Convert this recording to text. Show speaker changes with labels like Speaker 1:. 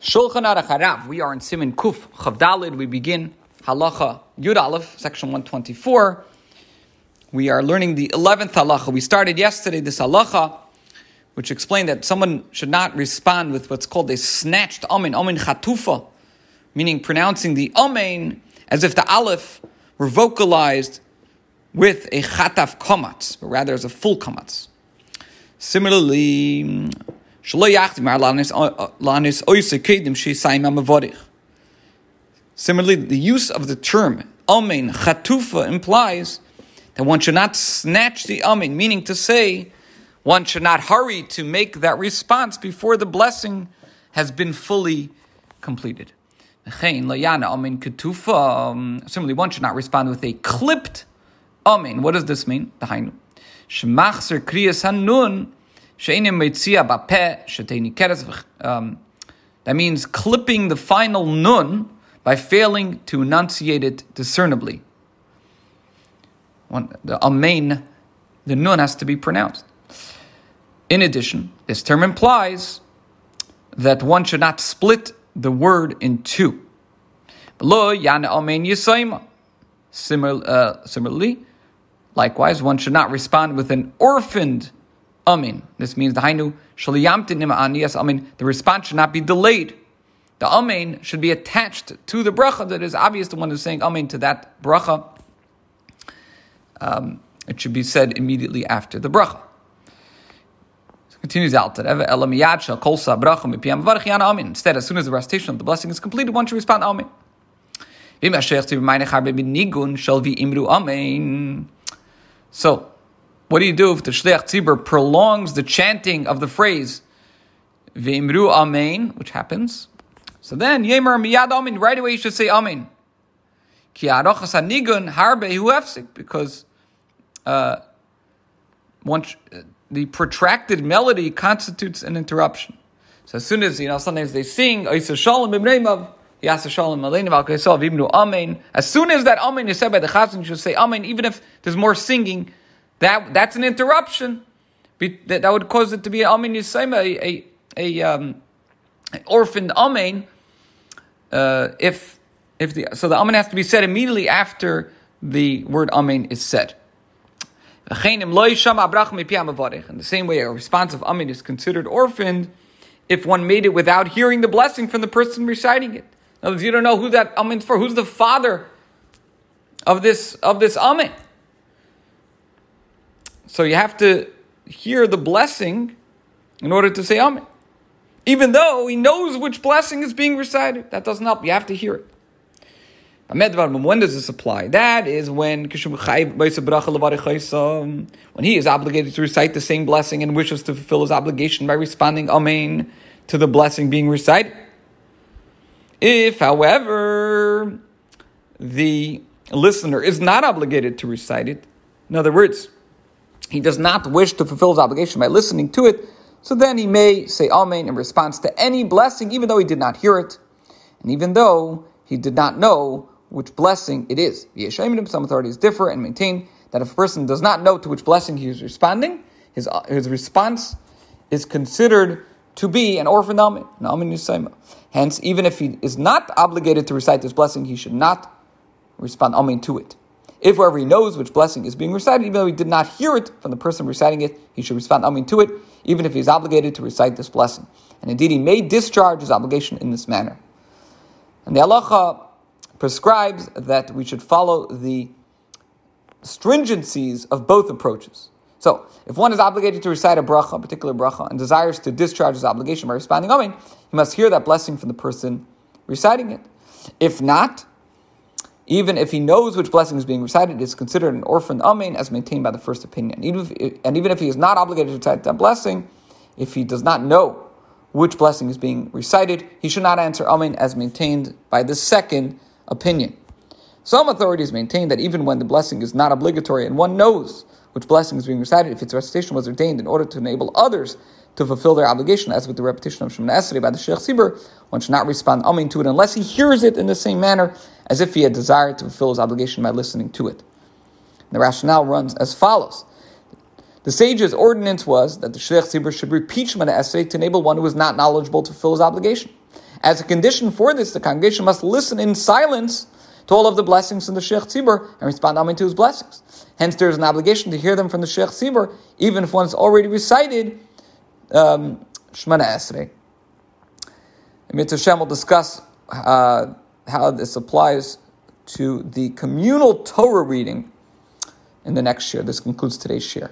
Speaker 1: Shulchan Aruch Harav. We are in Siman Kuf Chaf Daled. We begin Halacha Yud Aleph, section 124. We are learning the 11th halacha. We started yesterday this halacha, which explained that someone should not respond with what's called a snatched amen, amen chatufa, meaning pronouncing the amen as if the aleph were vocalized with a chataf komatz, but rather as a full komatz. Similarly, Similarly, the use of the term amen chatufa implies that one should not snatch the amen, meaning to say one should not hurry to make that response before the blessing has been fully completed. Similarly, one should not respond with a clipped amen. What does this mean? Shemachzer kriyas hanun um, that means clipping the final nun by failing to enunciate it discernibly. The amen, the nun has to be pronounced. In addition, this term implies that one should not split the word in two. Uh, similarly, likewise, one should not respond with an orphaned amin. This means the hainu shaliyamtin aniyas amin. The response should not be delayed. The amin should be attached to the bracha that is obvious. The one who's saying amin to that bracha. Um, it should be said immediately after the bracha. So continues out. Instead, as soon as the recitation of the blessing is completed, one should respond amin. So, what do you do if the Shliach Tzibur prolongs the chanting of the phrase V'imru Amen, which happens? So then, Yemer Miyad Amen, right away you should say Amen. Ki Arochas Anigun Harbe Huefsik, because uh, once, uh, the protracted melody constitutes an interruption. So as soon as, you know, sometimes they sing, Isa Shalom Ibneimav, Yasa Shalom Aleinu Al Ibnu Amen. As soon as that Amen is said by the Chazan, you should say Amen, even if there's more singing that that's an interruption. That, that would cause it to be amen yisayim, a a, a um, orphaned amen. Uh, if if the so the amen has to be said immediately after the word amen is said. In the same way, a response of amen is considered orphaned if one made it without hearing the blessing from the person reciting it. In other words, you don't know who that amen's for. Who's the father of this of this amen? So you have to hear the blessing in order to say Amen. Even though he knows which blessing is being recited, that doesn't help. You have to hear it. When does this apply? That is when when he is obligated to recite the same blessing and wishes to fulfill his obligation by responding Amen to the blessing being recited. If, however, the listener is not obligated to recite it, in other words, he does not wish to fulfill his obligation by listening to it, so then he may say Amen in response to any blessing, even though he did not hear it, and even though he did not know which blessing it is. Some authorities differ and maintain that if a person does not know to which blessing he is responding, his, his response is considered to be an orphan Amen. Hence, even if he is not obligated to recite this blessing, he should not respond Amen to it. If whoever he knows which blessing is being recited, even though he did not hear it from the person reciting it, he should respond Amin to it, even if he is obligated to recite this blessing. And indeed, he may discharge his obligation in this manner. And the halacha prescribes that we should follow the stringencies of both approaches. So, if one is obligated to recite a bracha, a particular bracha, and desires to discharge his obligation by responding Amin, he must hear that blessing from the person reciting it. If not, even if he knows which blessing is being recited, it is considered an orphan amen as maintained by the first opinion. Even if, and even if he is not obligated to recite that blessing, if he does not know which blessing is being recited, he should not answer amen as maintained by the second opinion. Some authorities maintain that even when the blessing is not obligatory and one knows which blessing is being recited, if its recitation was ordained in order to enable others to fulfill their obligation, as with the repetition of Shemoneh Esrei by the Sheikh Sibur, one should not respond amen to it unless he hears it in the same manner as if he had desired to fulfill his obligation by listening to it. The rationale runs as follows. The sage's ordinance was that the Sheikh Sibur should repeat Shemoneh Esrei to enable one who is not knowledgeable to fulfill his obligation. As a condition for this, the congregation must listen in silence to all of the blessings from the Sheikh Tzibur and respond amen to his blessings. Hence, there is an obligation to hear them from the Sheikh Tzibur, even if one has already recited um, Shemoneh Esrei. Mitzvah Hashem will discuss uh, how this applies to the communal Torah reading in the next year. This concludes today's share.